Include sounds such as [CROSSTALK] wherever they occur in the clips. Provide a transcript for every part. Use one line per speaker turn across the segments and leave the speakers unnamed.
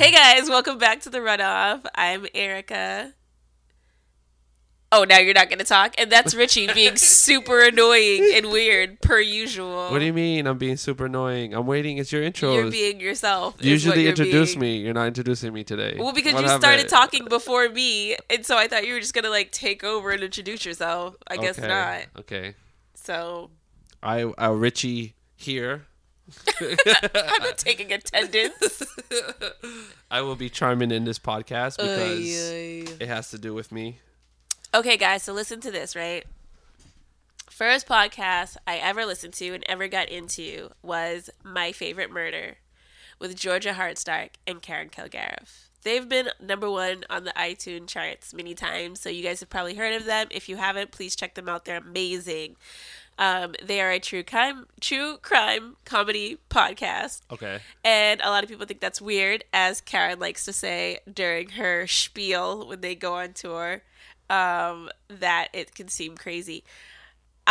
Hey guys, welcome back to the runoff. I'm Erica. Oh, now you're not going to talk? And that's Richie being [LAUGHS] super annoying and weird, per usual.
What do you mean? I'm being super annoying. I'm waiting. It's your intro.
You're being yourself. what
Usually introduce
being.
me. You're not introducing me today.
Well, because
What
you started
I-
talking before me, and so I thought you were just going to like take over and introduce yourself. I guess
Okay,
not.
Okay.
So
I, uh, Richie here. [LAUGHS]
I'm not taking attendance. [LAUGHS]
I will be charming in this podcast because
Oy, oy.
it has to do with me.
Okay, guys, so listen to this, right? First podcast I ever listened to and ever got into was My Favorite Murder with Georgia Hardstark and Karen Kilgariff. They've been number one on the iTunes charts many times, so you guys have probably heard of them. If you haven't, please check them out. They're amazing. Um, they are a true crime, true crime comedy podcast.
Okay.
And a lot of people think that's weird, as Karen likes to say during her spiel when they go on tour, um, that it can seem crazy.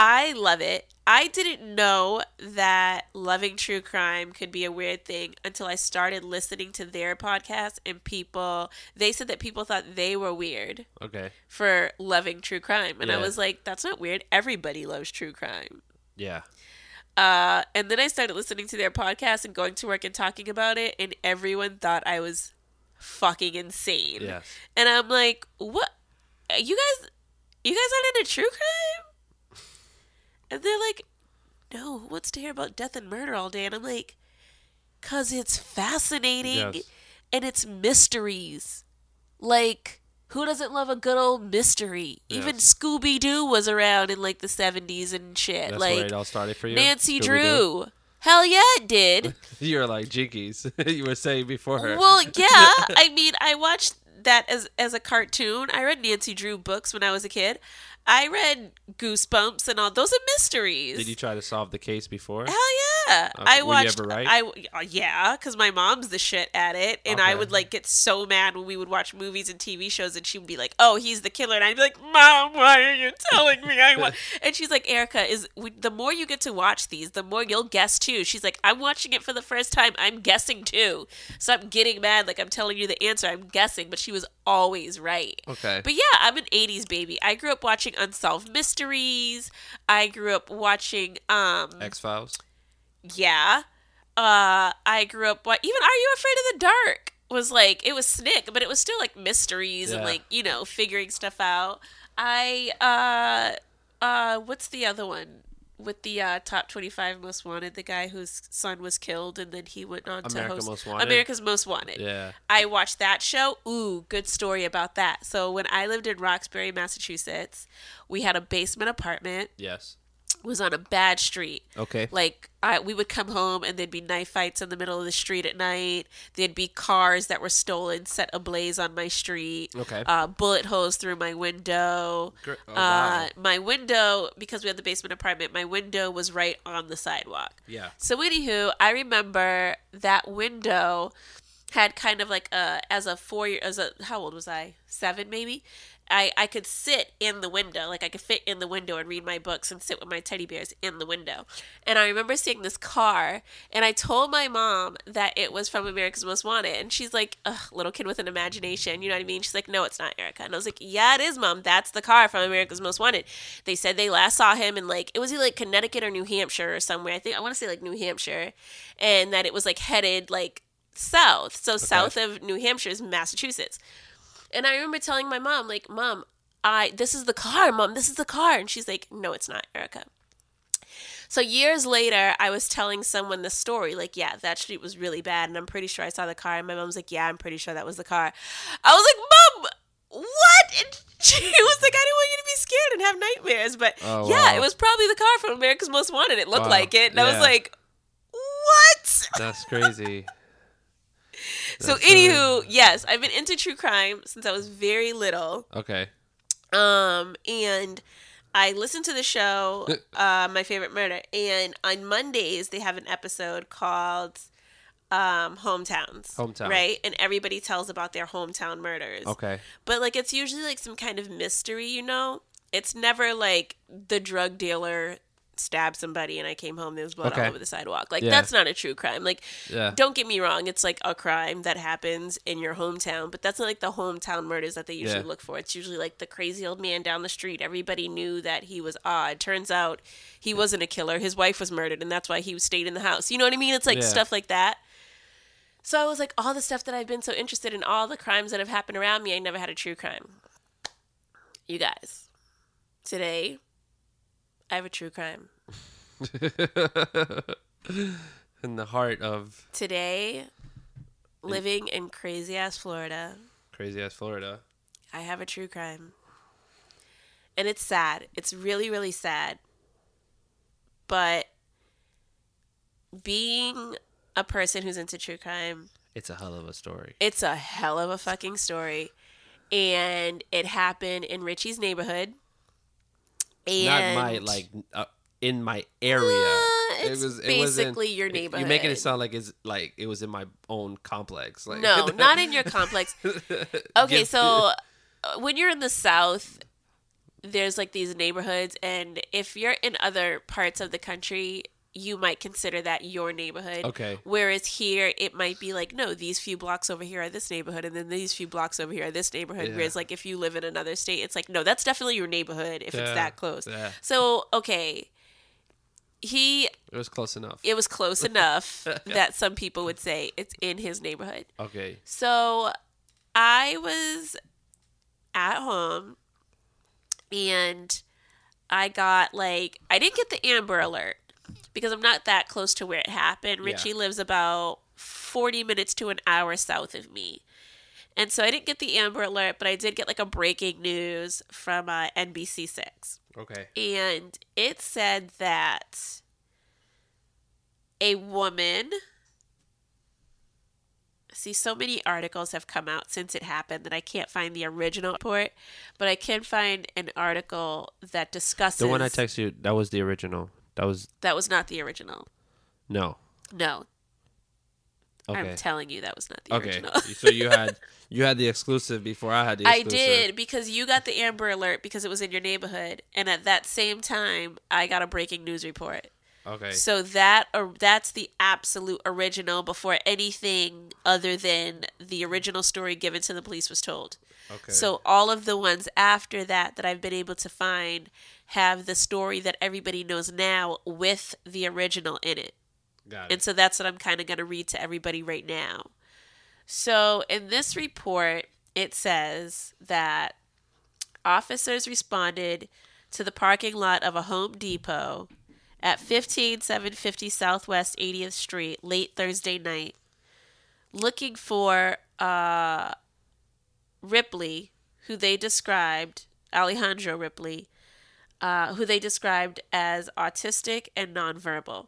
I love it. I didn't know that loving true crime could be a weird thing until I started listening to their podcast and people they said that people thought they were weird
Okay.
for loving true crime and I was like that's not weird. Everybody loves true crime.
Yeah.
Uh, and then I started listening to their podcast and going to work and talking about it, and everyone thought I was fucking insane.
Yes.
And I'm like, what? You guys, you guys aren't into true crime? And they're like, no, who wants to hear about death and murder all day? And I'm like, cause it's fascinating
Yes.
and it's mysteries. Like, who doesn't love a good old mystery? Even Scooby Doo was around in like the 70s and shit.
That's
like,
where it all started for you.
Nancy
Scooby-Doo?
Drew. Hell yeah, it did. [LAUGHS]
You're like jinkies. [LAUGHS] you were saying before her.
well, [LAUGHS] yeah. I mean, I watched that as as a cartoon. I read Nancy Drew books when I was a kid. I read Goosebumps and all those are mysteries.
Did you try to solve the case before?
Hell yeah!
Okay,
I watched.
ever right?
I uh, yeah, because my mom's the shit at it, and I would like get so mad when we would watch movies and TV shows, and she would be like, "Oh, he's the killer," and I'd be like, "Mom, why are you telling me I want?" [LAUGHS] and she's like, "Erica, is we, the more you get to watch these, the more you'll guess too." She's like, "I'm watching it for the first time. I'm guessing too, so I'm getting mad. Like I'm telling you the answer. I'm guessing, but she was always right."
Okay.
But yeah, I'm an 80s baby. I grew up watching Unsolved Mysteries. I grew up watching um
X Files.
Yeah. Uh I grew up what even Are You Afraid of the Dark was like it was Snick, but it was still like mysteries and like, you know, figuring stuff out. I uh uh what's the other one? With the uh, top 25 most wanted, the guy whose son was killed and then he went on to host
Most Wanted?
America's Most Wanted.
Yeah.
I watched that show. Ooh, good story about that. So when I lived in Roxbury, Massachusetts, we had a basement apartment.
Yes.
Was on a bad street.
Okay.
Like I, we would come home and there'd be knife fights in the middle of the street at night. There'd be cars that were stolen, set ablaze on my street.
Okay.
Uh, bullet holes through my window.
Gr- oh,
uh,
wow.
My window, because we had the basement apartment, my window was right on the sidewalk.
Yeah.
So anywho, I remember that window had kind of like a as a four year as a how old was I? Seven maybe. I, I could sit in the window, like I could fit in the window and read my books and sit with my teddy bears in the window. And I remember seeing this car, and I told my mom that it was from America's Most Wanted. And she's like, Ugh, little kid with an imagination, you know what I mean? She's like, no, it's not Erica. And I was like, yeah, it is, mom. That's the car from America's Most Wanted. They said they last saw him in like, it was either like Connecticut or New Hampshire or somewhere. I think, I want to say like New Hampshire. And that it was like headed like south. So south of New Hampshire is Massachusetts. And I remember telling my mom, like, Mom, I this is the car, Mom, this is the car. And she's like, No, it's not, Erica. So years later, I was telling someone the story, like, yeah, that street was really bad, and I'm pretty sure I saw the car. And my mom's like, yeah, I'm pretty sure that was the car. I was like, Mom, what? And [LAUGHS] she was like, I didn't want you to be scared and have nightmares, but
Oh,
yeah,
wow.
it was probably the car from America's Most Wanted. It looked
Wow.
like it, and I was like, what?
That's crazy. [LAUGHS]
So, anywho, yes, I've been into true crime since I was very little.
Okay.
Um, and I listened to the show, uh, My Favorite Murder, and on Mondays they have an episode called um hometowns.
Hometown.
Right? And everybody tells about their hometown murders.
Okay.
But like it's usually like some kind of mystery, you know? It's never like the drug dealer stabbed somebody and I came home there was blood
Okay.
all over the sidewalk. Like
Yeah.
that's not a true crime. Like
Yeah.
don't get me wrong, it's like a crime that happens in your hometown, but that's not like the hometown murders that they usually
Yeah.
look for. It's usually like the crazy old man down the street. Everybody knew that he was odd. Turns out he wasn't a killer. His wife was murdered and that's why he stayed in the house. You know what I mean? It's like stuff like that. So I was like, all the stuff that I've been so interested in, all the crimes that have happened around me, I never had a true crime. You guys, today, I have a true crime. [LAUGHS]
In the heart of
Today, living in crazy ass Florida,
crazy ass Florida.
I have a true crime. And it's sad. It's really, really sad. But being a person who's into true crime,
It's a hell of a story.
it's a hell of a fucking story. And it happened in Richie's neighborhood. And
Not my like uh, in my area.
Uh, it's
wasn't-
basically your neighborhood.
You're making it sound like it's like it was in my own complex. Like
No, [LAUGHS] not in your complex. [LAUGHS] Okay, so uh, when you're in the South, there's like these neighborhoods, and if you're in other parts of the country, you might consider that your neighborhood.
Okay.
Whereas here, it might be like, no, these few blocks over here are this neighborhood, and then these few blocks over here are this neighborhood.
Yeah.
Whereas, like, if you live in another state, it's like, no, that's definitely your neighborhood if it's that close.
yeah.
So, okay. He,
it was close enough.
it was close [LAUGHS] enough that some people would say it's in his neighborhood.
okay.
So I was at home and I got like I didn't get the Amber Alert because I'm not that close to where it happened.
Yeah.
Richie lives about 40 minutes to an hour south of me. And so I didn't get the Amber Alert, but I did get like a breaking news from uh, NBC6
Okay.
and it said that a woman see so many articles have come out since it happened that i can't find the original report but i can find an article that discusses
The one I texted you, that was the original. That was
that was not the original
no.
no
Okay.
i'm telling you that was not the
okay.
original [LAUGHS]
so you had [LAUGHS] you had the exclusive before I had the
I
exclusive.
did because you got the Amber Alert because it was in your neighborhood, and at that same time, I got a breaking news report.
Okay.
So that or that's the absolute original before anything other than the original story given to the police was told.
okay.
So all of the ones after that that I've been able to find have the story that everybody knows now with the original in it.
got
And so that's what I'm kind of going to read to everybody right now. So in this report, it says that officers responded to the parking lot of a Home Depot at 15750 Southwest 80th Street late Thursday night looking for uh, Ripley, who they described, Alejandro Ripley, uh, who they described as autistic and nonverbal.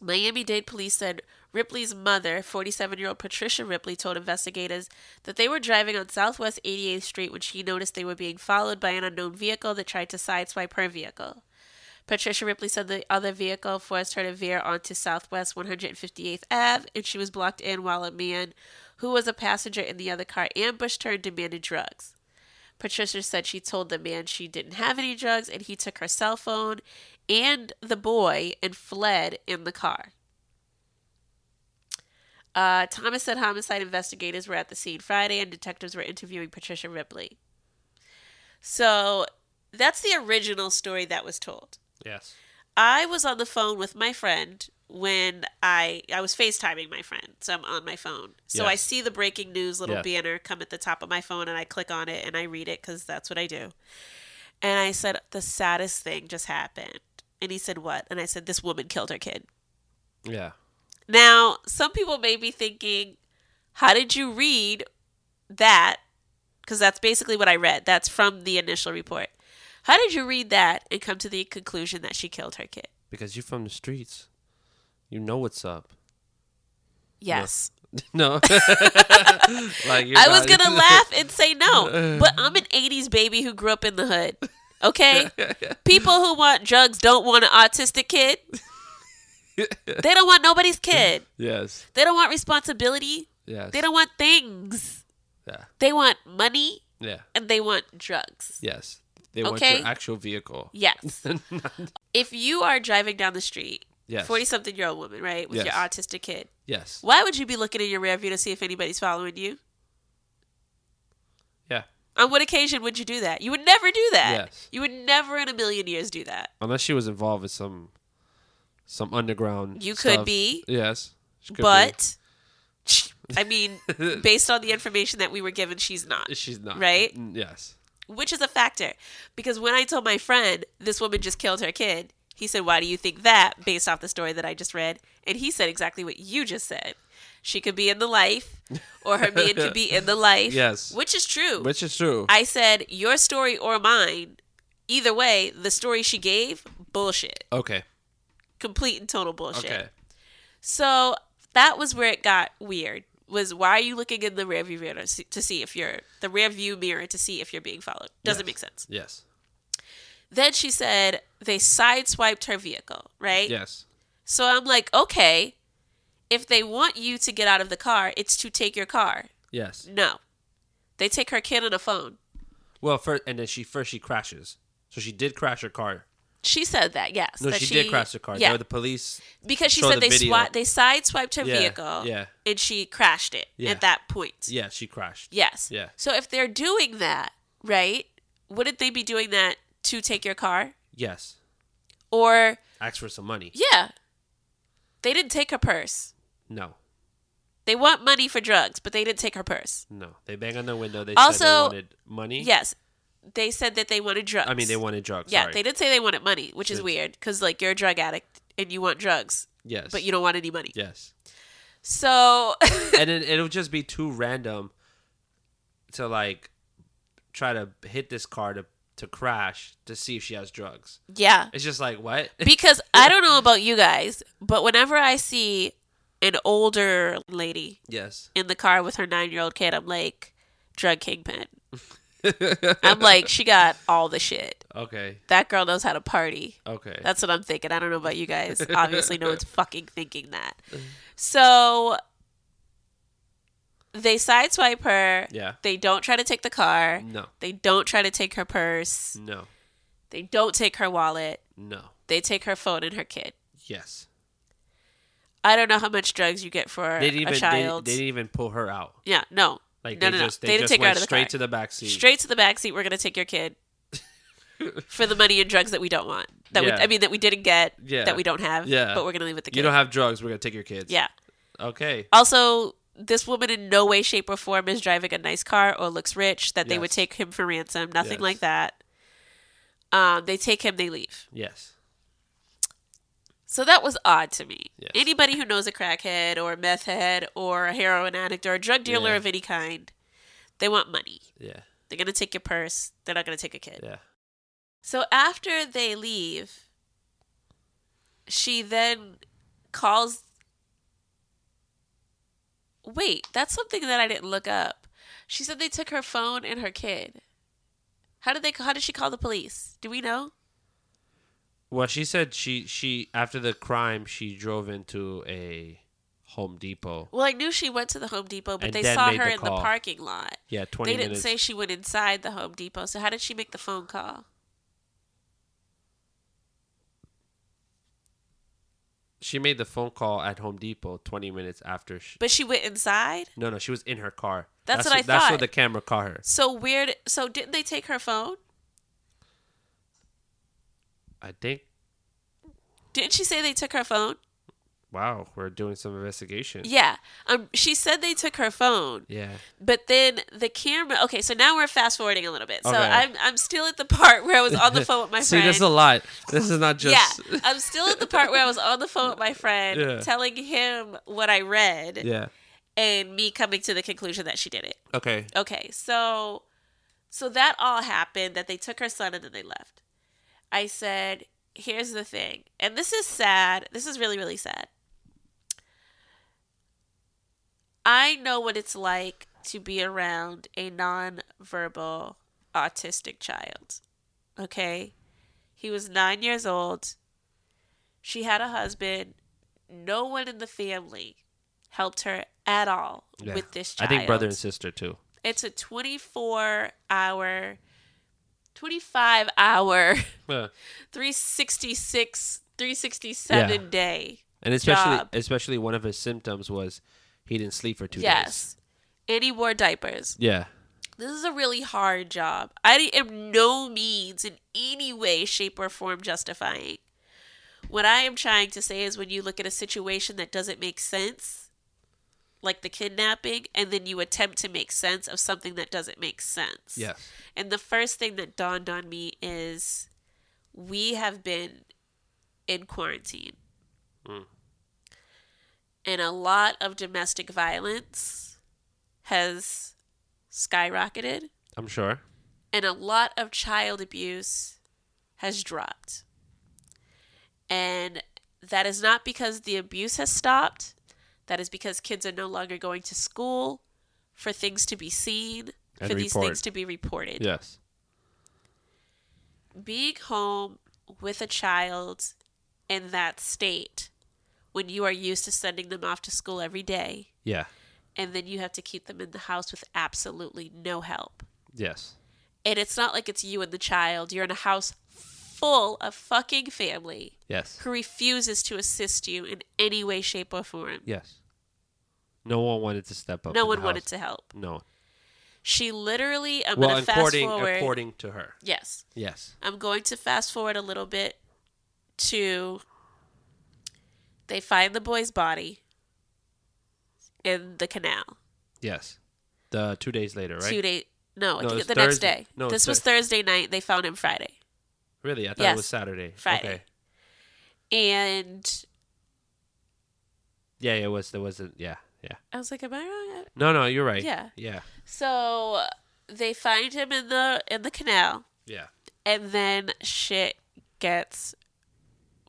Miami Dade police said Ripley's mother, 47 year old Patricia Ripley, told investigators that they were driving on Southwest 88th Street when she noticed they were being followed by an unknown vehicle that tried to sideswipe her vehicle. Patricia Ripley said the other vehicle forced her to veer onto Southwest 158th Ave, and she was blocked in while a man who was a passenger in the other car ambushed her and demanded drugs. Patricia said she told the man she didn't have any drugs, and he took her cell phone and the boy and fled in the car. Uh, Thomas said homicide investigators were at the scene Friday and detectives were interviewing Patricia Ripley. So that's the original story that was told.
yes.
I was on the phone with my friend when I I was FaceTiming my friend, so I'm on my phone. So I see the breaking news little
Yeah.
banner come at the top of my phone, and I click on it and I read it because that's what I do. And I said, "The saddest thing just happened." And he said, "What?" And I said, "This woman killed her kid."
Yeah.
Now, some people may be thinking, "How did you read that?" Because that's basically what I read. That's from the initial report. How did you read that and come to the conclusion that she killed her kid?
Because you're from the streets. You know what's up.
Yes. [LAUGHS]
No. [LAUGHS] like you're
I was gonna [LAUGHS] laugh and say no, but I'm an '80s baby who grew up in the hood. Okay, people who want drugs don't want an autistic kid. They don't want nobody's kid.
Yes.
They don't want responsibility.
Yes.
They don't want things.
Yeah.
They want money
Yeah.
and they want drugs.
Yes. They want your actual vehicle.
Yes. if you are driving down the street,
Yes.
40 something year old woman, right, with your autistic kid,
Yes.
why would you be looking in your rear view to see if anybody's following you?
Yeah.
On what occasion would you do that? You would never do that.
Yes.
You would never in a million years do that.
Unless she was involved with some some underground.
You could be,
Yes. Could be.
but [LAUGHS] I mean, [LAUGHS] based on the information that we were given, she's not.
she's not.
Right?
Yes.
which is a factor because when I told my friend this woman just killed her kid, he said, "Why do you think that?" Based off the story that I just read, and he said exactly what you just said. She could be in the life, or her man could be in the [LAUGHS] life.
Yes.
which is true.
Which is true.
I said your story or mine. Either way, the story she gave, bullshit,
okay.
complete and total bullshit.
Okay.
So that was where it got weird. Was why are you looking in the rear view mirror to see, if you're the rear view mirror to see if you're being followed? Doesn't
Yes.
make sense.
Yes.
Then she said they sideswiped her vehicle, right?
Yes.
So I'm like, okay, if they want you to get out of the car, it's to take your car.
Yes.
No. They take her kid and a phone.
Well, first and then she first she crashes. So she did crash her car.
She said that, yes.
No,
that
she, did crash her car.
Yeah.
The police.
because she said
the
they
video.
swat they sideswiped her
Yeah,
vehicle
yeah.
and she crashed it
Yeah.
at that point.
Yeah, she crashed.
Yes.
Yeah.
So if they're doing that, right? Wouldn't they be doing that to take your car?
Yes.
Or
Ask for some money.
yeah. They didn't take her purse.
No.
They want money for drugs, but they didn't take her purse.
No. They bang on the window. They
Also-
said they wanted money.
Yes. They said that they wanted drugs.
I mean, they wanted drugs.
Yeah,
sorry.
they did say they wanted money, which is weird because like you're a drug addict and you want drugs,
Yes.
but you don't want any money.
Yes.
So [LAUGHS]
and then it'll just be too random to like try to hit this car to to crash to see if she has drugs.
yeah,
It's just like what? [LAUGHS]
because I don't know about you guys, but whenever I see an older lady
yes.
in the car with her nine year old kid, I'm like, drug kingpin. I'm like, she got all the shit.
Okay.
That girl knows how to party.
Okay.
That's what I'm thinking. I don't know about you guys. [LAUGHS] Obviously, no one's fucking thinking that. [LAUGHS] So they sideswipe her.
yeah.
They don't try to take the car.
No.
They don't try to take her purse.
No.
They don't take her wallet.
No.
They take her phone and her kid.
Yes.
I don't know how much drugs you get for
They didn't even
a
they,
child.
they didn't even pull her out.
yeah, no.
Like
No,
they
no, no.
just
They
they,
didn't
just
take her out of the
straight
car.
to the back seat.
Straight to the back seat. We're gonna take your kid [LAUGHS] for the money and drugs that we don't want. That
Yeah.
we, I mean, that we didn't get.
Yeah.
That we don't have.
Yeah.
But we're gonna leave with the kid.
You don't have drugs. We're gonna take your kids.
Yeah.
Okay.
Also, this woman in no way, shape, or form is driving a nice car or looks rich that they would take him for ransom. Nothing
Yes.
like that. Um, they take him, they leave.
Yes.
So that was odd to me.
Yes.
Anybody who knows a crackhead or a meth head or a heroin addict or a drug dealer
Yeah.
of any kind, they want money.
Yeah.
They're going to take your purse. They're not going to take a kid.
Yeah.
So after they leave, she then calls. Wait, that's something that I didn't look up. She said they took her phone and her kid. How did they? How did she call the police? Do we know?
Well, she said she she after the crime she drove into a Home Depot.
Well, I knew she went to the Home Depot, but
And
they saw her
the
in the parking lot.
Yeah, twenty
They didn't
minutes.
say she went inside the Home Depot. So how did she make the phone call?
She made the phone call at Home Depot twenty minutes after. She,
But she went inside.
no, no, she was in her car.
That's what I
That's
thought.
what the camera caught her.
So weird. So didn't they take her phone?
I think.
Didn't she say they took her phone?
Wow, we're doing some investigation.
Yeah. Um. She said they took her phone,
Yeah.
but then the camera. Okay, so now we're fast forwarding a little bit. So
Okay.
I'm I'm still at the part where I was on the [LAUGHS] phone with my friend.
See,
friend.
there's a lot. This is not just.
yeah, [LAUGHS] I'm still at the part where I was on the phone with my friend,
Yeah.
telling him what I read,
yeah.
and me coming to the conclusion that she did it.
Okay.
Okay, so so that all happened that they took her son and then they left. I said, "Here's the thing." And this is sad. This is really really sad. I know what it's like to be around a non-verbal autistic child. Okay? He was 9 years old. She had a husband. No one in the family helped her at all
Yeah.
with this child.
I think brother and sister too.
it's a 24 hour 25 hour,
Yeah. [LAUGHS]
366, 367
Yeah.
day.
And especially
Job.
especially one of his symptoms was he didn't sleep for two
yes. And he wore diapers.
Yeah.
This is a really hard job. I am no means in any way, shape, or form justifying. What I am trying to say is when you look at a situation that doesn't make sense, like the kidnapping, and then you attempt to make sense of something that doesn't make sense.
Yes.
And the first thing that dawned on me is we have been in quarantine.
Mm.
And a lot of domestic violence has skyrocketed,
I'm sure.
and a lot of child abuse has dropped. And that is not because the abuse has stopped, that is because kids are no longer going to school for things to be seen,
And
for these things to be reported
Yes.
being home with a child in that state when you are used to sending them off to school every day
Yeah.
and then you have to keep them in the house with absolutely no help.
Yes.
And it's not like it's you and the child. You're in a house full of fucking family
Yes.
who refuses to assist you in any way, shape, or form.
Yes. No one wanted to step up.
No one wanted to help.
No.
She literally, I'm
well,
going to fast
according
forward.
according to her.
yes.
Yes.
I'm going to fast forward a little bit to they find the boy's body in the canal.
Yes. The two days later, right?
Two day no,
No,
the next day.
No,
this was
Thur-
Thursday night. They found him Friday.
Really? I thought
Yes.
it was Saturday.
Friday.
Okay.
And
Yeah, it was. There wasn't. Yeah. Yeah.
I was like, Am I wrong?
No, no, you're right.
Yeah.
Yeah.
So they find him in the in the canal
Yeah.
and then shit gets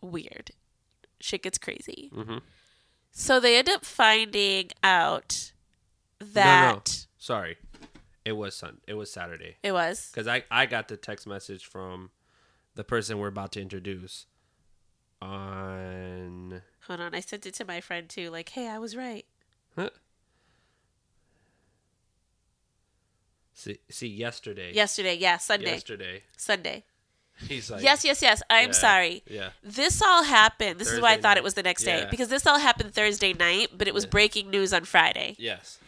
weird. Shit gets crazy.
Mm-hmm.
So they end up finding out that
No, no. Sorry. It was Sun. It was Saturday.
it was
Because I, I got the text message from the person we're about to introduce on.
Hold on, I sent it to my friend too. Like, hey, I was right.
Huh? See, see, yesterday.
Yesterday, yeah, Sunday,
Yesterday.
Sunday.
He's like.
yes, yes, yes. I'm
Yeah,
sorry.
Yeah.
This all happened. This is why I thought
night.
it was the next day
Yeah.
because this all happened Thursday night, but it was
Yeah.
breaking news on Friday,
Yes.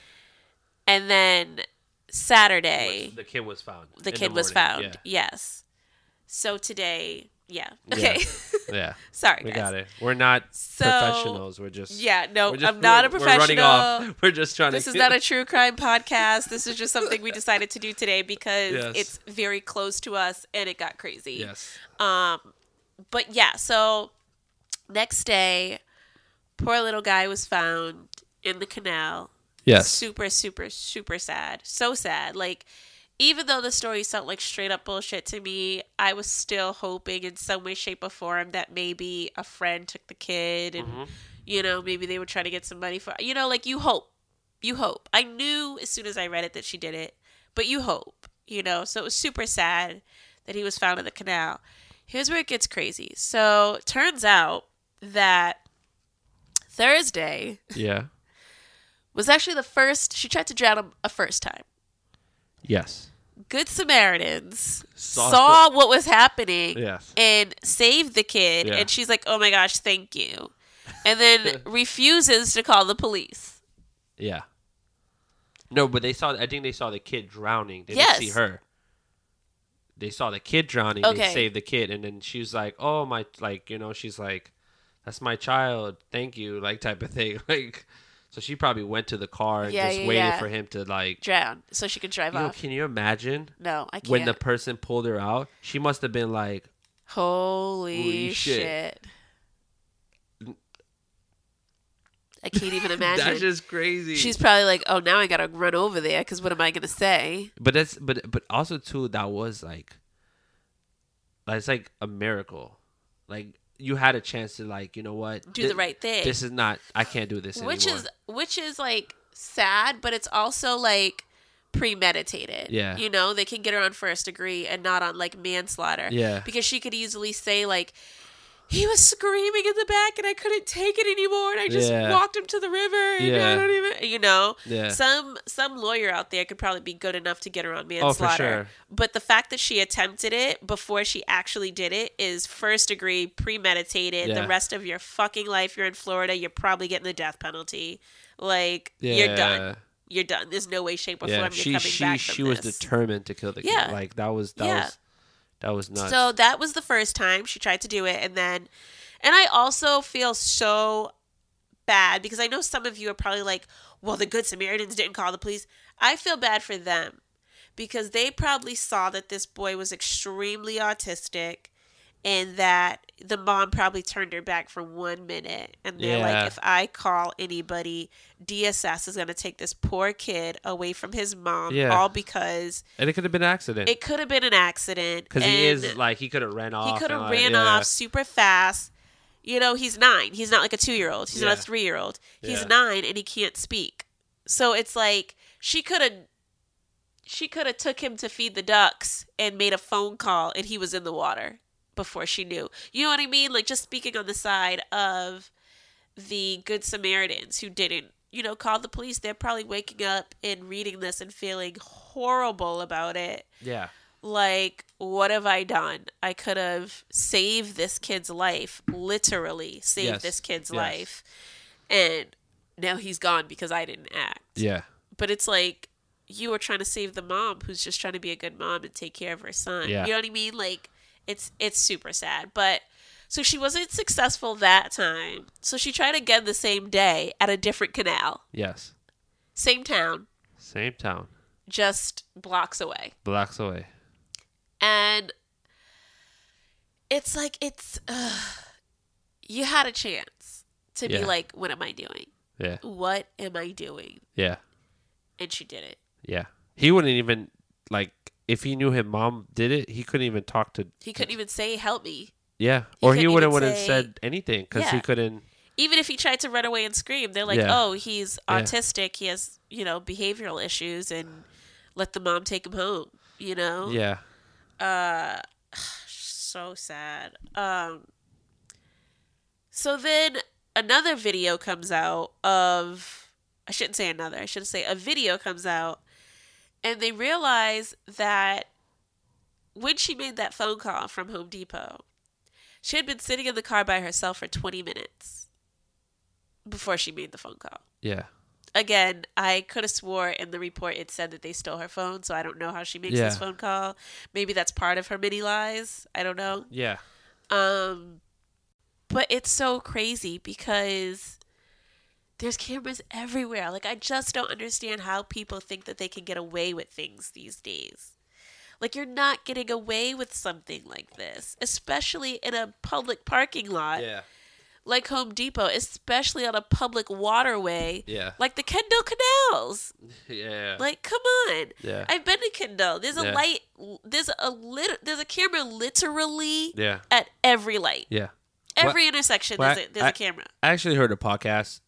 and then Saturday
The kid was found.
the kid was
morning.
found. Yes. So today. Yeah. Okay. [LAUGHS]
Yeah. [LAUGHS]
sorry,
We
guys.
got it. We're not
So-
professionals. We're just.
Yeah, no,
just-
I'm not a
we're- We're running
professional.
off. [LAUGHS] We're just trying to,
This
to.
is not [LAUGHS] a true crime podcast. This is just something we decided to do today because
Yes.
it's very close to us and it got crazy.
Yes.
Um, but yeah, so next day, poor little guy was found in the canal.
Yes.
Super, super, super sad. So sad. Like, even though the story sounded like straight up bullshit to me, I was still hoping in some way, shape, or form that maybe a friend took the kid and,
Mhm.
you know, maybe they were trying to get some money for, you know, like you hope. You hope. I knew as soon as I read it that she did it, but you hope, you know. So it was super sad that he was found in the canal. Here's where it gets crazy. So turns out that Thursday
Yeah.
was actually the first she tried to drown him a first time.
Yes.
Good Samaritans
Saw
saw, what was happening
Yes.
and saved the kid
Yeah.
and she's like, "Oh my gosh, thank you." And then [LAUGHS] refuses to call the police.
Yeah. No, but they saw. I think they saw the kid drowning. They
Yes.
didn't see her. They saw the kid drowning. They saved the kid, and then she was like, "Oh my!" Like you know, she's like, "That's my child. Thank you." Like type of thing. [LAUGHS] Like, so she probably went to the car and
Yeah,
just
yeah,
waited
yeah.
for him to like.
Drown so she could drive
You know,
off.
can you imagine
no, I can't.
when the person pulled her out? She must have been like,
Holy,
Holy
shit.
shit.
I can't even [LAUGHS] imagine.
"That's just crazy."
She's probably like, "Oh, now I gotta run over there because what am I gonna say?"
But that's but but also too that was like that's like a miracle. Like you had a chance to like, you know what?
Do
Thi-
the right thing,
This is not I can't do this
which
anymore.
is which is like sad, but it's also like premeditated.
Yeah.
you know, they can get her on first degree and not on like manslaughter.
Yeah.
because she could easily say like, he was screaming in the back and I couldn't take it anymore and I just
Yeah.
walked him to the river and
Yeah.
I don't even you know
Yeah.
some some lawyer out there could probably be good enough to get her on
Oh,
manslaughter
for sure.
but the fact that she attempted it before she actually did it is first degree premeditated the rest of your fucking life you're in Florida you're probably getting the death penalty like you're done you're done there's no way shape or form
She
you're coming
she
back
she was
this.
determined to kill the kid. Like that was that
Yeah.
was that was nuts.
So that was the first time she tried to do it, and then, and I also feel so bad because I know some of you are probably like, "Well, the Good Samaritans didn't call the police." I feel bad for them because they probably saw that this boy was extremely autistic, and that the mom probably turned her back for one minute, and they're
Yeah.
like, "If I call anybody, DSS is going to take this poor kid away from his mom,
Yeah.
all because
and it could have been an accident.
it could have been an accident."
Because he is like he could have ran off.
he could have
like,
ran
yeah.
off super fast. You know, he's nine. He's not like a two year old. He's not a three year old. He's nine and he can't speak. So it's like she could have she could have took him to feed the ducks and made a phone call and he was in the water before she knew. You know what I mean? Like just speaking on the side of the good Samaritans who didn't, you know, call the police. They're probably waking up and reading this and feeling horrible about it
Yeah.
like what have i done i could have saved this kid's life literally saved
Yes.
this kid's
Yes.
life and now he's gone because i didn't act
Yeah.
but it's like you were trying to save the mom who's just trying to be a good mom and take care of her son
Yeah.
you know what i mean like it's it's super sad but so she wasn't successful that time so she tried again the same day at a different canal
Yes.
same town
Same town.
just blocks away
Blocks away.
and it's like it's uh, you had a chance to be like what am i doing
Yeah.
what am i doing
Yeah.
and she did it
Yeah. He wouldn't even like if he knew his mom did it. He couldn't even talk to.
he couldn't even say help me
Yeah.
He
or he wouldn't would have said anything because he couldn't.
even if he tried to run away and scream they're like
Yeah.
oh he's
Yeah.
autistic he has you know behavioral issues and let the mom take him home you know
Yeah.
uh [SIGHS] so sad um so then another video comes out of i shouldn't say another i should say a video comes out and they realize that when she made that phone call from home depot she had been sitting in the car by herself for 20 minutes before she made the phone call
Yeah.
again, I could have swore in the report it said that they stole her phone, so I don't know how she makes this phone call. Maybe that's part of her mini lies. I don't know.
Yeah.
Um, but it's so crazy because there's cameras everywhere. Like I just don't understand how people think that they can get away with things these days. Like you're not getting away with something like this, especially in a public parking lot
Yeah.
like Home Depot, especially on a public waterway
Yeah.
like the Kendall canals. [LAUGHS]
Yeah.
Like, come on.
Yeah.
I've been to Kendall. There's a
Yeah.
light. There's a lit. There's a camera literally
Yeah.
at every light.
Yeah.
Every intersection.
well,
there's a, there's
I-
a camera.
I actually heard a podcast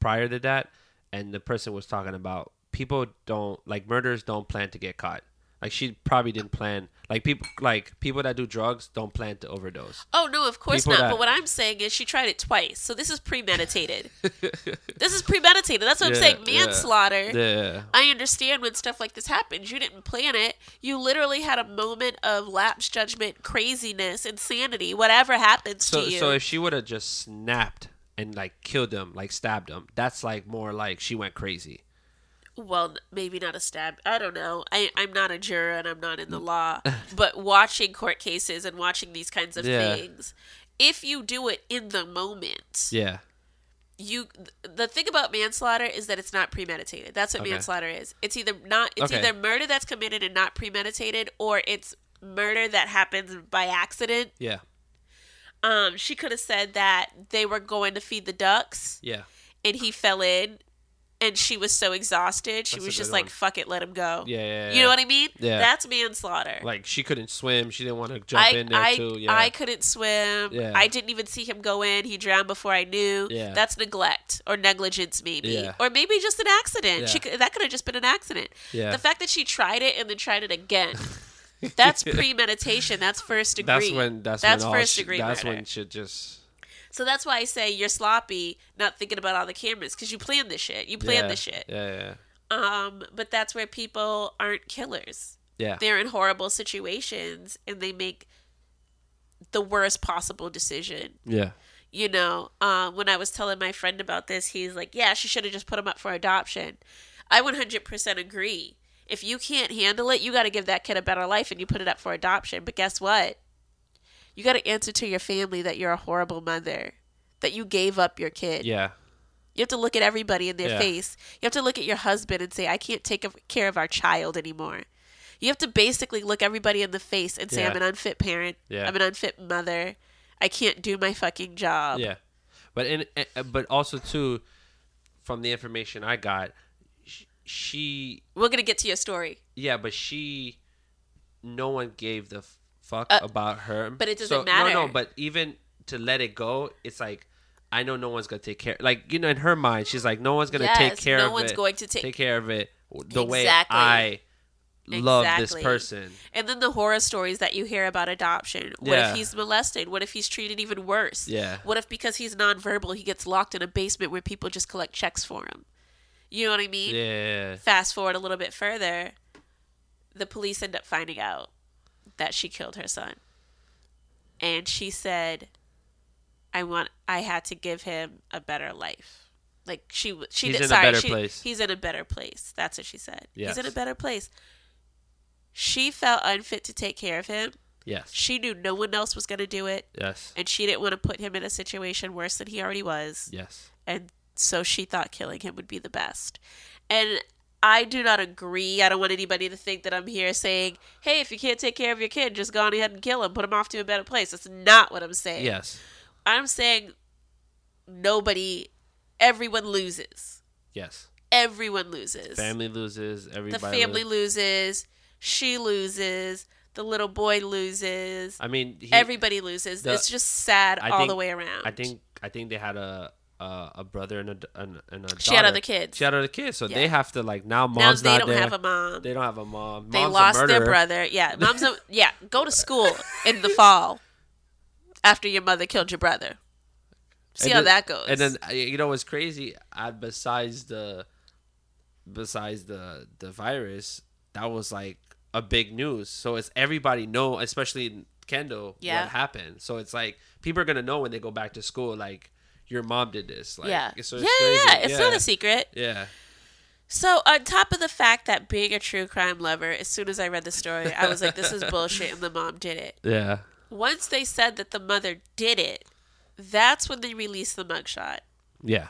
prior to that, and the person was talking about people don't like murderers don't plan to get caught. Like she probably didn't plan. Like people like people that do drugs don't plan to overdose.
Oh no, of course
People
not.
that-
But what I'm saying is she tried it twice, so this is premeditated. [LAUGHS] this is premeditated. That's what I'm
Yeah,
saying.
yeah.
Manslaughter.
Yeah.
I understand when stuff like this happens. You didn't plan it. You literally had a moment of lapse judgment, craziness, insanity, whatever happens
So
to you.
so if she would have just snapped and like killed him, like stabbed him, that's like more like she went crazy.
well, maybe not a stab. I don't know. I, I'm not a juror and I'm not in the mm. law. [LAUGHS] but watching court cases and watching these kinds of
Yeah.
things, if you do it in the moment,
Yeah.
you the thing about manslaughter is that it's not premeditated. That's what
Okay.
manslaughter is. It's either not it's
Okay.
either murder that's committed and not premeditated or it's murder that happens by accident.
Yeah.
Um she could have said that they were going to feed the ducks
Yeah.
and he fell in and she was so exhausted she
That's
was just like
one.
fuck it let him go.
Yeah. Yeah.
You know what I mean?
Yeah.
That's manslaughter.
Like she couldn't swim. She didn't want to jump
I,
in there
I,
too. Yeah.
I couldn't swim.
Yeah.
I didn't even see him go in. He drowned before I knew.
Yeah.
That's neglect or negligence, maybe.
Yeah.
Or maybe just an accident.
Yeah.
She could, that could have just been an accident.
Yeah.
The fact that she tried it and then tried it again [LAUGHS] That's [LAUGHS] premeditation. That's first degree.
That's when that's,
That's
when
first
sh-
degree
That's
murder.
when shit just
So that's why I say you're sloppy, not thinking about all the cameras, because you planned this shit. You planned
yeah,
this shit.
Yeah, yeah,
Um, but that's where people aren't killers.
yeah.
They're in horrible situations and they make the worst possible decision.
yeah.
You know, um, when I was telling my friend about this, he's like, "Yeah, she should have just put him up for adoption." I 100% agree. If you can't handle it, you got to give that kid a better life and you put it up for adoption. But guess what? You got to answer to your family that you're a horrible mother, that you gave up your kid.
Yeah.
You have to look at everybody in their
Yeah.
face. You have to look at your husband and say, I can't take care of our child anymore. You have to basically look everybody in the face and say,
Yeah.
I'm an unfit parent.
Yeah.
I'm an unfit mother. I can't do my fucking job.
Yeah, but in uh, but also too, from the information I got, she
We're to get to your story.
yeah, but she, no one gave the fuck
Uh,
about her.
but it doesn't
So- No, no, but even to let it go, it's like. I know no one's gonna take care. Like you know, in her mind, she's like, no one's gonna take
Yes,
care
no
of
one's
it.
going to take-
take care of it the way
Exactly.
I love this person.
And then the horror stories that you hear about adoption. What
Yeah.
if he's molested? What if he's treated even worse?
Yeah.
What if because he's nonverbal, he gets locked in a basement where people just collect checks for him? You know what I mean?
Yeah,
Fast forward a little bit further, the police end up finding out that she killed her son. And she said, "I want I had to give him a better life." Like she she
He's
did
in a
sorry,
better
she-
place.
He's in a better place. That's what she said. He's in a better place. She felt unfit to take care of him.
yes,
She knew no one else was going to do it,
yes,
and she didn't want to put him in a situation worse than he already was
yes.
and so she thought killing him would be the best. And I do not agree. I don't want anybody to think that I'm here saying, "Hey, if you can't take care of your kid, just go on ahead and kill him, put him off to a better place." That's not what I'm saying.
Yes,
I'm saying nobody, everyone loses.
yes.
Everyone loses.
Family loses. Everybody.
the family
loses.
loses. She loses. The little boy loses.
I mean, he,
Everybody loses.
the-
it's just sad
I
all
think-
the way around.
I think I think they had a a, a brother and a and, and a
She had other kids.
She had other kids, so
Yeah.
they have to like now mom's now
they
not
don't
there.
have a mom.
They don't have a mom.
They
Mom's a
lost their brother. Yeah, [LAUGHS] mom's a yeah. Go to school in the fall after your mother killed your brother. See
And
how
then-
that goes.
And then uh, you know what's crazy? Uh, besides the besides the the virus, that was like a big news. So it's everybody know, especially in Kendall,
Yeah.
what happened. So it's like people are gonna know when they go back to school, like your mom did this. Like,
yeah,
so
yeah,
it's
yeah, yeah. It's not a secret.
Yeah,
So on top of the fact that being a true crime lover, as soon as I read the story, I was like, "This is [LAUGHS] bullshit," and the mom did it.
yeah,
Once they said that the mother did it, that's when they released the mugshot,
yeah,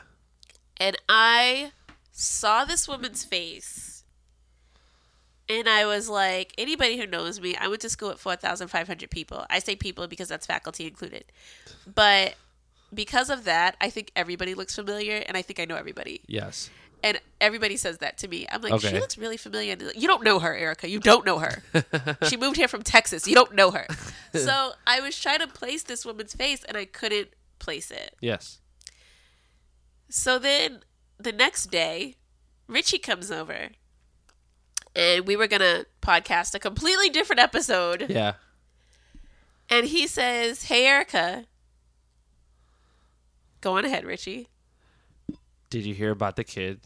and I saw this woman's face. And I was like, anybody who knows me, I went to school with 4,500 people. I say people because that's faculty included. But because of that, I think everybody looks familiar and I think I know everybody.
yes,
And everybody says that to me. I'm like, she looks really familiar. And they're like, You don't know her, Erica. You don't know her. [LAUGHS] she moved here from Texas. You don't know her. [LAUGHS] so I was trying to place this woman's face and I couldn't place it.
yes,
So then the next day, Richie comes over. And we were going to podcast a completely different episode.
yeah.
And he says, Hey, Erica. Go on ahead, Richie.
Did you hear about the kid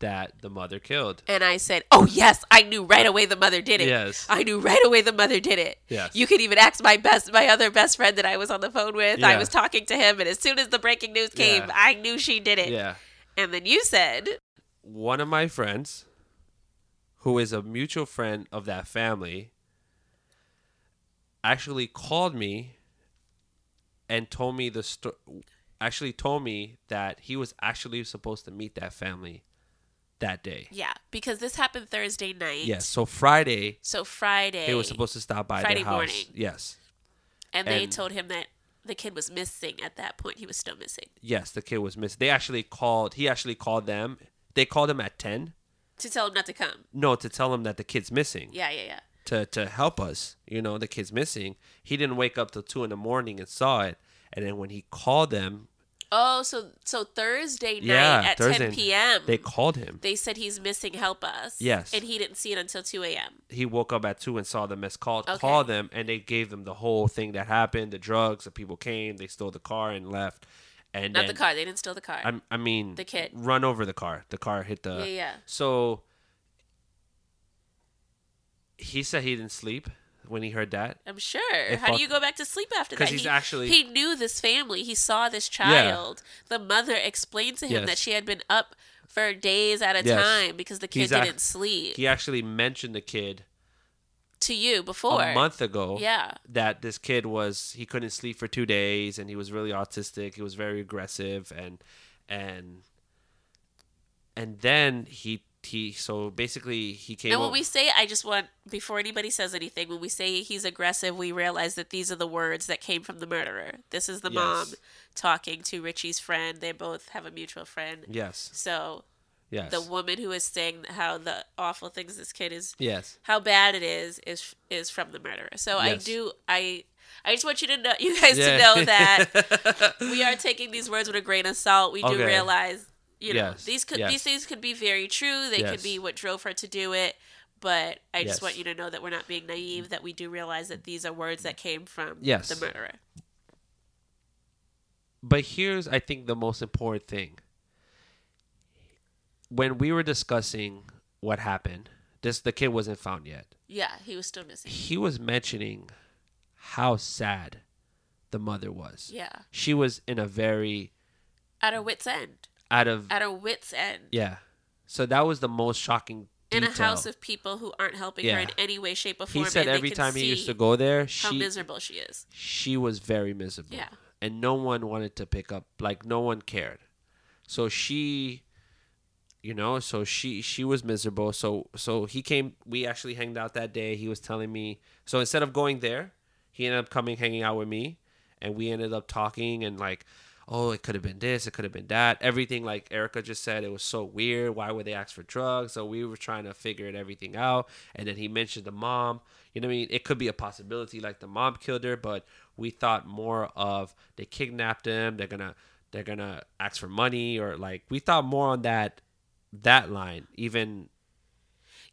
that the mother killed?
And I said, Oh, yes, I knew right away the mother did it.
Yes.
I knew right away the mother did it.
Yes.
You could even ask my best, my other best friend that I was on the phone with. I was talking to him, and as soon as the breaking news came,
Yeah.
I knew she did it.
Yeah.
And then you said,
one of my friends, who is a mutual friend of that family, actually called me and told me the story. Actually, told me that he was actually supposed to meet that family that day.
Yeah, because this happened Thursday night.
Yes. So Friday,
So Friday,
he was supposed to stop by
Friday
their house.
morning.
Yes.
and they
and-
told him that the kid was missing at that point. He was still missing.
Yes, the kid was missing. They actually called. He actually called them. They called him at ten.
To tell him not to come.
No, to tell him that the kid's missing.
Yeah, yeah, yeah.
To to help us. You know, the kid's missing. He didn't wake up till two in the morning and saw it. And then when he called them,
Oh, so so Thursday night
Yeah,
at
Thursday.
10 p.m.
They called him.
they said he's missing. Help us.
Yes.
and he didn't see it until 2 a.m.
He woke up at two and saw the missed call.
Okay.
Called them, and they gave them the whole thing that happened. The drugs. The people came. They stole the car and left. And
Not
then,
the car. They didn't steal the car.
I, I mean,
The kid.
run over the car. The car hit the.
yeah, yeah.
So he said he didn't sleep when he heard that.
I'm sure.
It
How do you go back to sleep after that?
'Cause he's
he,
actually-
he knew this family. He saw this child. The mother explained to him
Yes.
that she had been up for days at a
Yes.
time because the kid
He's ac-
didn't sleep.
He actually mentioned the kid
to you before.
a month ago.
Yeah.
That this kid was he couldn't sleep for two days and he was really autistic. He was very aggressive and and and then he he so basically he came.
And when we say, I just want, before anybody says anything, when we say he's aggressive, we realize that these are the words that came from the murderer. This is the mom talking to Richie's friend. They both have a mutual friend.
yes
So
yes
the woman who is saying how the awful things this kid is
yes
how bad it is is is from the murderer. So I do I I just want you to know [LAUGHS] you guys
Yeah.
to know that [LAUGHS] we are taking these words with a grain of salt. We do
Okay.
realize you know
Yes.
these could
Yes.
these things could be very true. They could be what drove her to do it. But I just want you to know that we're not being naive. That we do realize that these are words that came from
Yes.
the murderer.
But here's, I think, the most important thing. When we were discussing what happened, this the kid wasn't found yet.
Yeah, he was still missing.
He was mentioning how sad the mother was.
Yeah,
She was in a very
at her wits end.
Out of
At a wits end.
yeah. So that was the most shocking
In a house of people who aren't helping her in any way, shape, or form.
he said every time he used to go there,
how miserable she is.
she was very miserable.
Yeah.
And no one wanted to pick up like no one cared. So she you know, so she she was miserable. So so he came we actually hanged out that day. He was telling me so instead of going there, he ended up coming hanging out with me and we ended up talking and like oh it could have been this it could have been that. Everything like erica just said it was so weird. Why would they ask for drugs? So we were trying to figure everything out. And then he mentioned the mom. You know what i mean? It could be a possibility like the mom killed her but we thought more of they kidnapped him they're gonna they're gonna ask for money or like we thought more on that that line even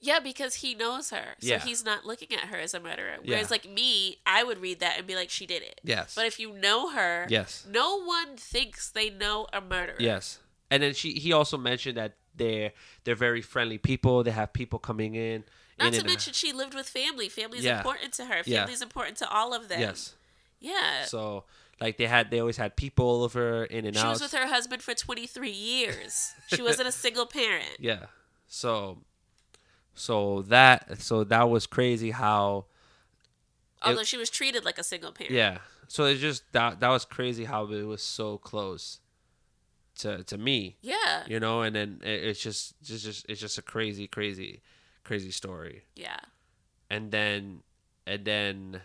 Yeah, because he knows her, so
Yeah.
he's not looking at her as a murderer.
Yeah.
Whereas, like me, I would read that and be like, "She did it."
yes
But if you know her,
yes
no one thinks they know a murderer.
Yes, and then she he also mentioned that they're they're very friendly people. They have people coming in.
Not
in
to mention, she lived with family. Family's
Yeah.
important to her.
Yeah.
Family's important to all of them.
yes.
Yeah.
So like they had they always had people over in and
she
out.
was with her husband for 23 years. she wasn't a [LAUGHS] single parent.
Yeah. So so that so that was crazy how
Although she was treated like a single parent.
yeah. So it's just that that was crazy how it was so close to to me.
Yeah.
You know, and then it, it's just just just it's just a crazy crazy crazy story.
Yeah.
and then and then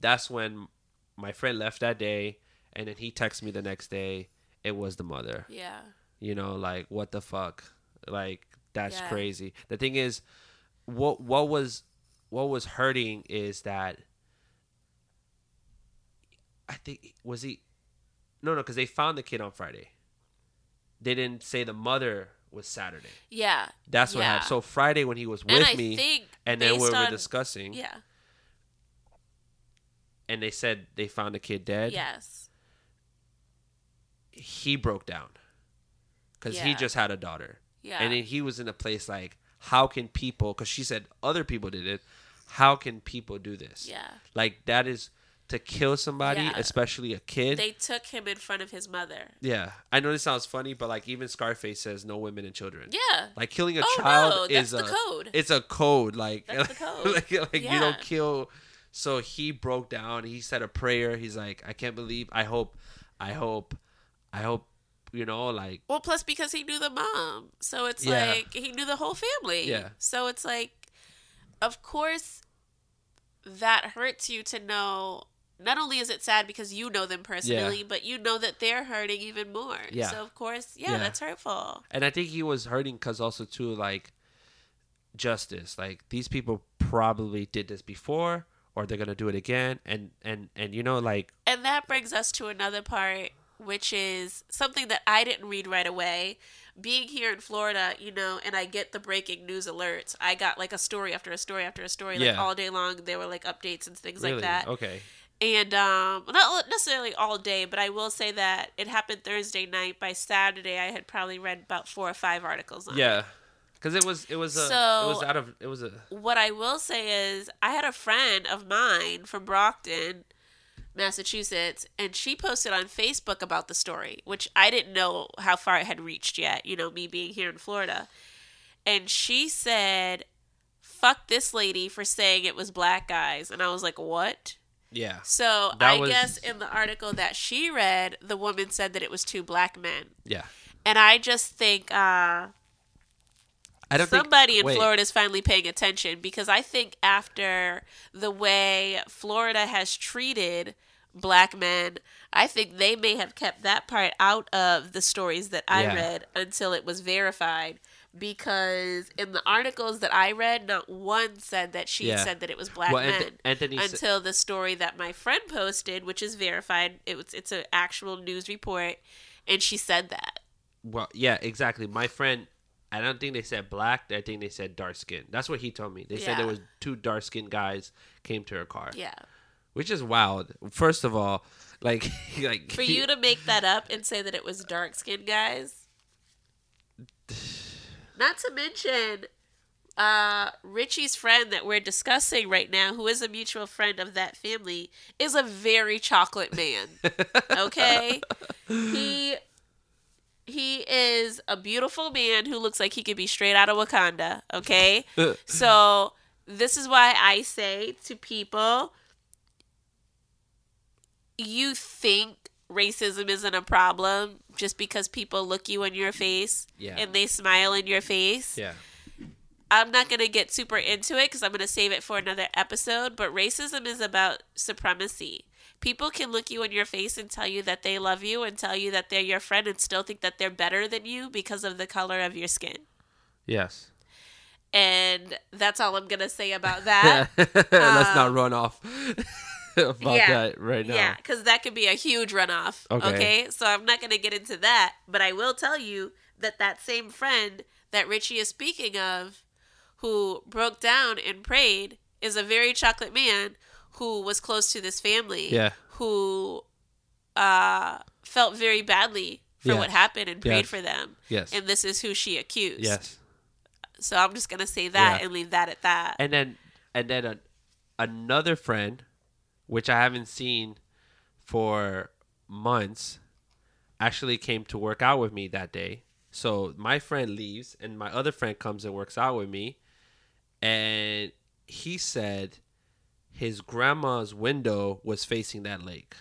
that's when my friend left that day and then he texted me the next day it was the mother
Yeah.
you know like what the fuck like that's
Yeah.
crazy the thing is what what was what was hurting is that i think was he no no because they found the kid on friday they didn't say the mother was saturday
Yeah.
that's what
Yeah.
happened so friday when he was with
and
me and then we were
on-
discussing
Yeah.
and they said they found the kid dead
Yes.
he broke down because he just had a daughter
Yeah.
and then he was in a place like how can people because she said other people did it how can people do this
yeah.
like that is to kill somebody
Yeah.
especially a kid
They took him in front of his mother.
yeah i know this sounds funny but like even scarface says no women and children
Yeah.
like killing a
Oh,
child
no,
is a
code.
it's a code like
That's the [LAUGHS] code.
like, like you don't kill so he broke down he said a prayer he's like i can't believe i hope i hope i hope you know like
Well, plus because he knew the mom, so it's
Yeah.
like he knew the whole family.
Yeah.
So it's like, of course, that hurts you to know. Not only is it sad because you know them personally, but you know that they're hurting even more.
Yeah.
So of course, yeah,
Yeah.
that's hurtful.
and i think he was hurting because also too like justice like these people probably did this before or they're gonna do it again and and and you know like
And that brings us to another part which is something that I didn't read right away. Being here in Florida, you know, and I get the breaking news alerts. I got like a story after a story after a story, like
Yeah.
all day long. There were like updates and things
really?
like that.
Okay.
And um, not necessarily all day, but I will say that it happened Thursday night. By Saturday, I had probably read about four or five articles on it.
Yeah. Because it was it was a
so, it
was out of it was a
what I will say is I had a friend of mine from Brockton, Massachusetts, and she posted on Facebook about the story, which I didn't know how far it had reached yet, you know, me being here in Florida. And she said, fuck this lady for saying it was black guys. And I was like, what?
yeah
So
That
I
was-
guess in the article that she read, the woman said that it was two black men.
yeah.
And I just think uh,
I don't think-
somebody in. Florida is finally paying attention because I think after the way Florida has treated black men, I think they may have kept that part out of the stories that I
Yeah.
read until it was verified. Because in the articles that I read, not one said that she
Yeah.
said that it was black
Well,
men
Anth- Anthony s-
until the story that my friend posted, which is verified. It was it's an actual news report, and she said that.
Well, yeah, exactly. My friend, I don't think they said black. I think they said dark skin. That's what he told me. They said there was two dark skinned guys came to her car,
Yeah.
Which is wild. First of all, like [LAUGHS] like
For you to make that up and say that it was dark skinned guys. Not to mention uh Richie's friend that we're discussing right now, who is a mutual friend of that family, is a very chocolate man. Okay? he he is a beautiful man who looks like he could be straight out of Wakanda, okay? [LAUGHS] so this is why I say to people you think racism isn't a problem just because people look you in your face
Yeah.
and they smile in your face.
yeah,
I'm not going to get super into it because I'm going to save it for another episode, but racism is about supremacy. People can look you in your face and tell you that they love you and tell you that they're your friend and still think that they're better than you because of the color of your skin.
yes.
And that's all I'm going to say about [LAUGHS] that. [LAUGHS]
Let's not um, run off [LAUGHS] [LAUGHS] about
yeah.
that right now.
Yeah, because that could be a huge runoff.
Okay.
Okay. So I'm not going to get into that, but I will tell you that that same friend that Richie is speaking of, who broke down and prayed, is a very chocolate man who was close to this family.
Yeah.
Who uh, felt very badly for
Yeah.
what happened and prayed
Yes.
for them.
Yes.
And this is who she accused.
yes.
So I'm just going to say that
Yeah.
and leave that at that.
And then and then a, another friend, which I haven't seen for months, actually came to work out with me that day. So my friend leaves, and my other friend comes and works out with me, and he said his grandma's window was facing that lake.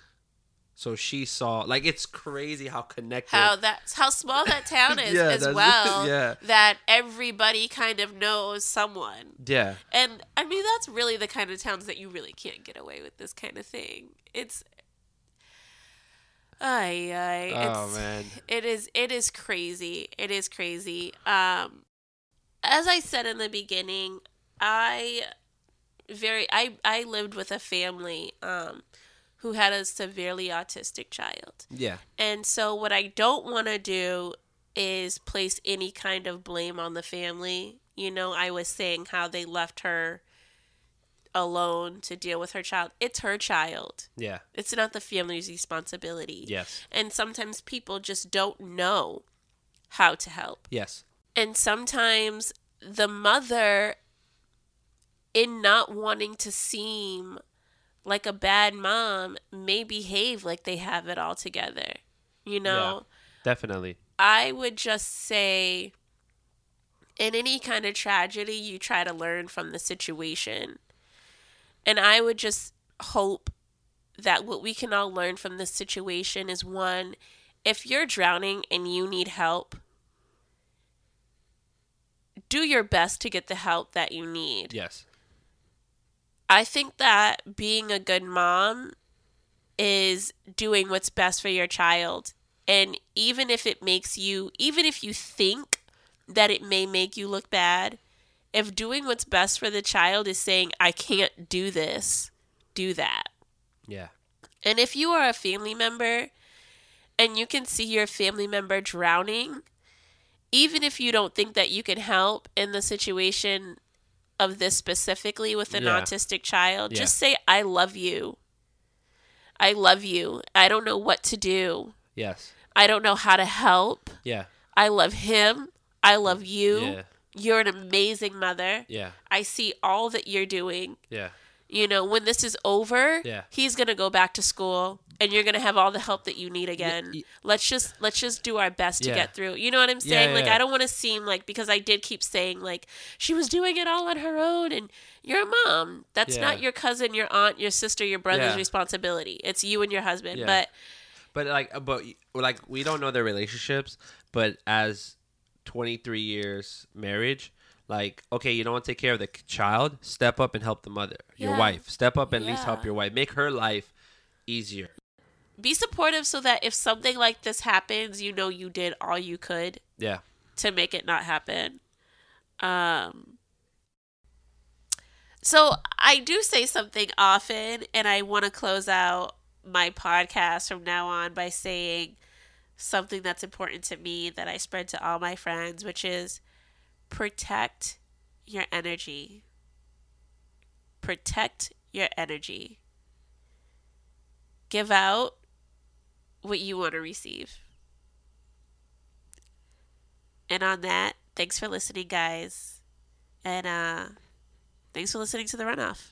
So she saw, like, it's crazy how connected.
how that's how small that town [LAUGHS] is
Yeah,
as well. [LAUGHS]
yeah.
That everybody kind of knows someone.
yeah,
And I mean that's really the kind of towns that you really can't get away with this kind of thing. It's Ay, ay,
Oh,
it's,
man.
It is it is crazy. It is crazy. Um as I said in the beginning, I very I I lived with a family um who had a severely autistic child.
yeah,
And so, what I don't want to do is place any kind of blame on the family. You know, I was saying how they left her alone to deal with her child. It's her child,
yeah,
it's not the family's responsibility.
yes,
And sometimes people just don't know how to help.
yes,
And sometimes the mother, in not wanting to seem like a bad mom, may behave like they have it all together. You know?
definitely.
I would just say in any kind of tragedy, you try to learn from the situation. And I would just hope that what we can all learn from this situation is one, if you're drowning and you need help, do your best to get the help that you need.
Yes,
I think that being a good mom is doing what's best for your child. And even if it makes you, even if you think that it may make you look bad, if doing what's best for the child is saying, I can't do this, do that.
yeah,
And if you are a family member and you can see your family member drowning, even if you don't think that you can help in the situation of this specifically with an
Yeah.
autistic child,
Yeah.
just say, I love you. I love you. I don't know what to do.
Yes.
I don't know how to help.
Yeah.
I love him. I love you.
Yeah.
You're an amazing mother.
Yeah.
I see all that you're doing.
Yeah.
You know, when this is over,
Yeah.
he's going to go back to school and you're going to have all the help that you need again. let's just let's just do our best to get through. You know what I'm saying?
yeah,
like
yeah.
I don't want to seem like because I did keep saying like she was doing it all on her own and you're a mom. That's
Yeah.
not your cousin, your aunt, your sister, your brother's
Yeah.
responsibility. It's you and your husband.
Yeah.
But
But like, uh, but like, we don't know their relationships. But as 23 years marriage, like, okay, you don't want to take care of the child. Step up and help the mother, your
Yeah.
wife. Step up and at least help your wife. Make her life easier.
be supportive so that if something like this happens, you know you did all you could
Yeah.
to make it not happen. Um so I do say something often and I want to close out my podcast from now on by saying something that's important to me that I spread to all my friends, which is protect your energy. Protect your energy. Give out what you want to receive. And on that, thanks for listening, guys. And uh thanks for listening to the runoff.